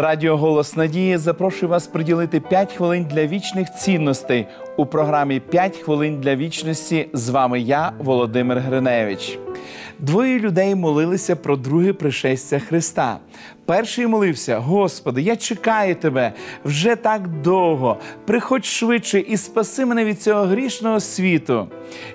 Радіо Голос Надії запрошує вас приділити 5 хвилин для вічних цінностей у програмі «5 хвилин для вічності. З вами я, Володимир Гриневич. Двоє людей молилися про друге пришестя Христа. Перший молився: Господи, я чекаю тебе вже так довго. Приходь швидше і спаси мене від цього грішного світу.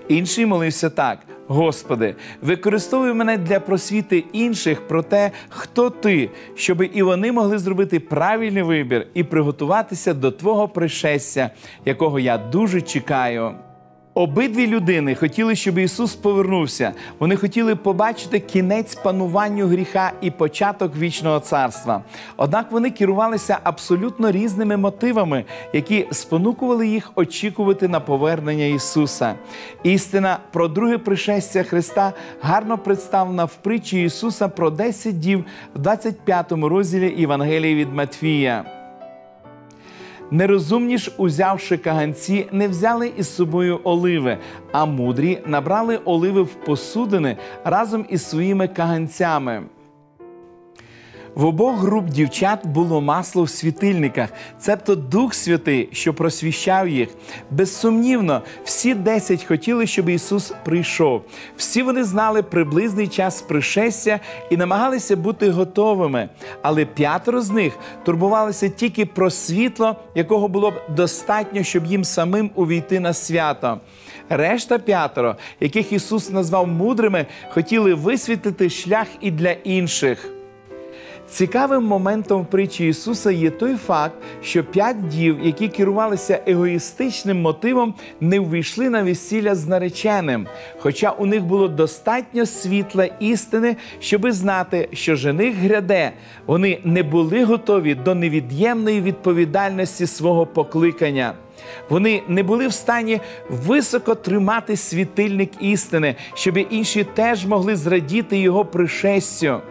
Інший молився так. Господи, використовуй мене для просвіти інших про те, хто ти, щоб і вони могли зробити правильний вибір і приготуватися до Твого пришестя, якого я дуже чекаю. Обидві людини хотіли, щоб Ісус повернувся. Вони хотіли побачити кінець пануванню гріха і початок вічного царства. Однак вони керувалися абсолютно різними мотивами, які спонукували їх очікувати на повернення Ісуса. Істина про друге пришестя Христа гарно представлена в притчі Ісуса про 10 дів в 25 розділі Євангелії від Матфія. Нерозумні ж, узявши каганці, не взяли із собою оливи, а мудрі набрали оливи в посудини разом із своїми каганцями. В обох груп дівчат було масло в світильниках, цебто Дух Святий, що просвіщав їх. Безсумнівно, всі десять хотіли, щоб Ісус прийшов. Всі вони знали приблизний час пришестя і намагалися бути готовими. Але п'ятеро з них турбувалися тільки про світло, якого було б достатньо, щоб їм самим увійти на свято. Решта п'ятеро, яких Ісус назвав мудрими, хотіли висвітлити шлях і для інших. Цікавим моментом в притчі Ісуса є той факт, що п'ять дів, які керувалися егоїстичним мотивом, не ввійшли на весілля з нареченим, хоча у них було достатньо світла істини, щоби знати, що жених гряде, вони не були готові до невід'ємної відповідальності свого покликання. Вони не були в стані високо тримати світильник істини, щоб інші теж могли зрадіти його пришестю.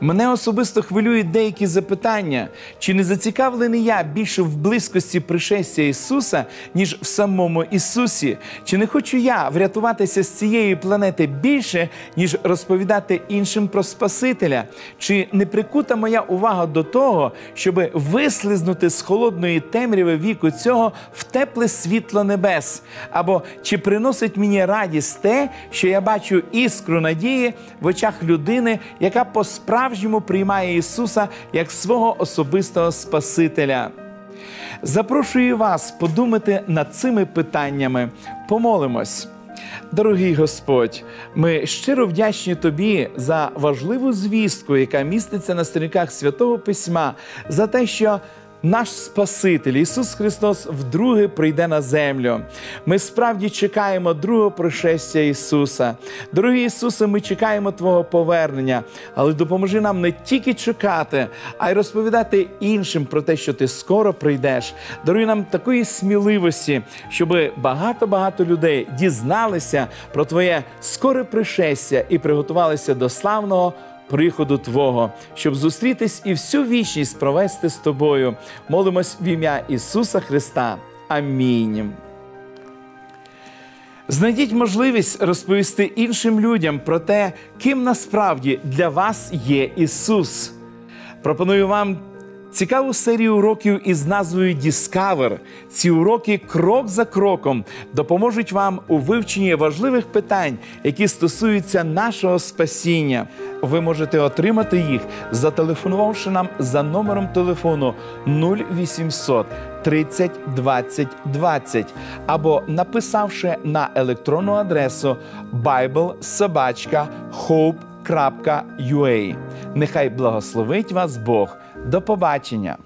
Мене особисто хвилюють деякі запитання, чи не зацікавлений я більше в близькості пришестя Ісуса, ніж в самому Ісусі? Чи не хочу я врятуватися з цієї планети більше, ніж розповідати іншим про Спасителя? Чи не прикута моя увага до того, щоб вислизнути з холодної темряви віку цього в тепле світло небес? Або чи приносить мені радість те, що я бачу іскру надії в очах людини, яка по справжньому приймає Ісуса як свого особистого Спасителя. Запрошую вас подумати над цими питаннями. Помолимось. Дорогий Господь, ми щиро вдячні Тобі за важливу звістку, яка міститься на сторінках святого Письма, за те, що наш Спаситель Ісус Христос вдруге прийде на землю. Ми справді чекаємо другого пришестя Ісуса. Дорогий Ісусе, ми чекаємо Твого повернення, але допоможи нам не тільки чекати, а й розповідати іншим про те, що ти скоро прийдеш. Даруй нам такої сміливості, щоб багато-багато людей дізналися про Твоє скоре пришестя і приготувалися до славного приходу Твого, щоб зустрітись і всю вічність провести з тобою. Молимось в ім'я Ісуса Христа. Амінь. Знайдіть можливість розповісти іншим людям про те, ким насправді для вас є Ісус. Пропоную вам цікаву серію уроків із назвою Discover. Ці уроки крок за кроком допоможуть вам у вивченні важливих питань, які стосуються нашого спасіння. Ви можете отримати їх, зателефонувавши нам за номером телефону 0800 30 20 20 або написавши на електронну адресу biblesobachka.hope.ua. Нехай благословить вас Бог. До побачення!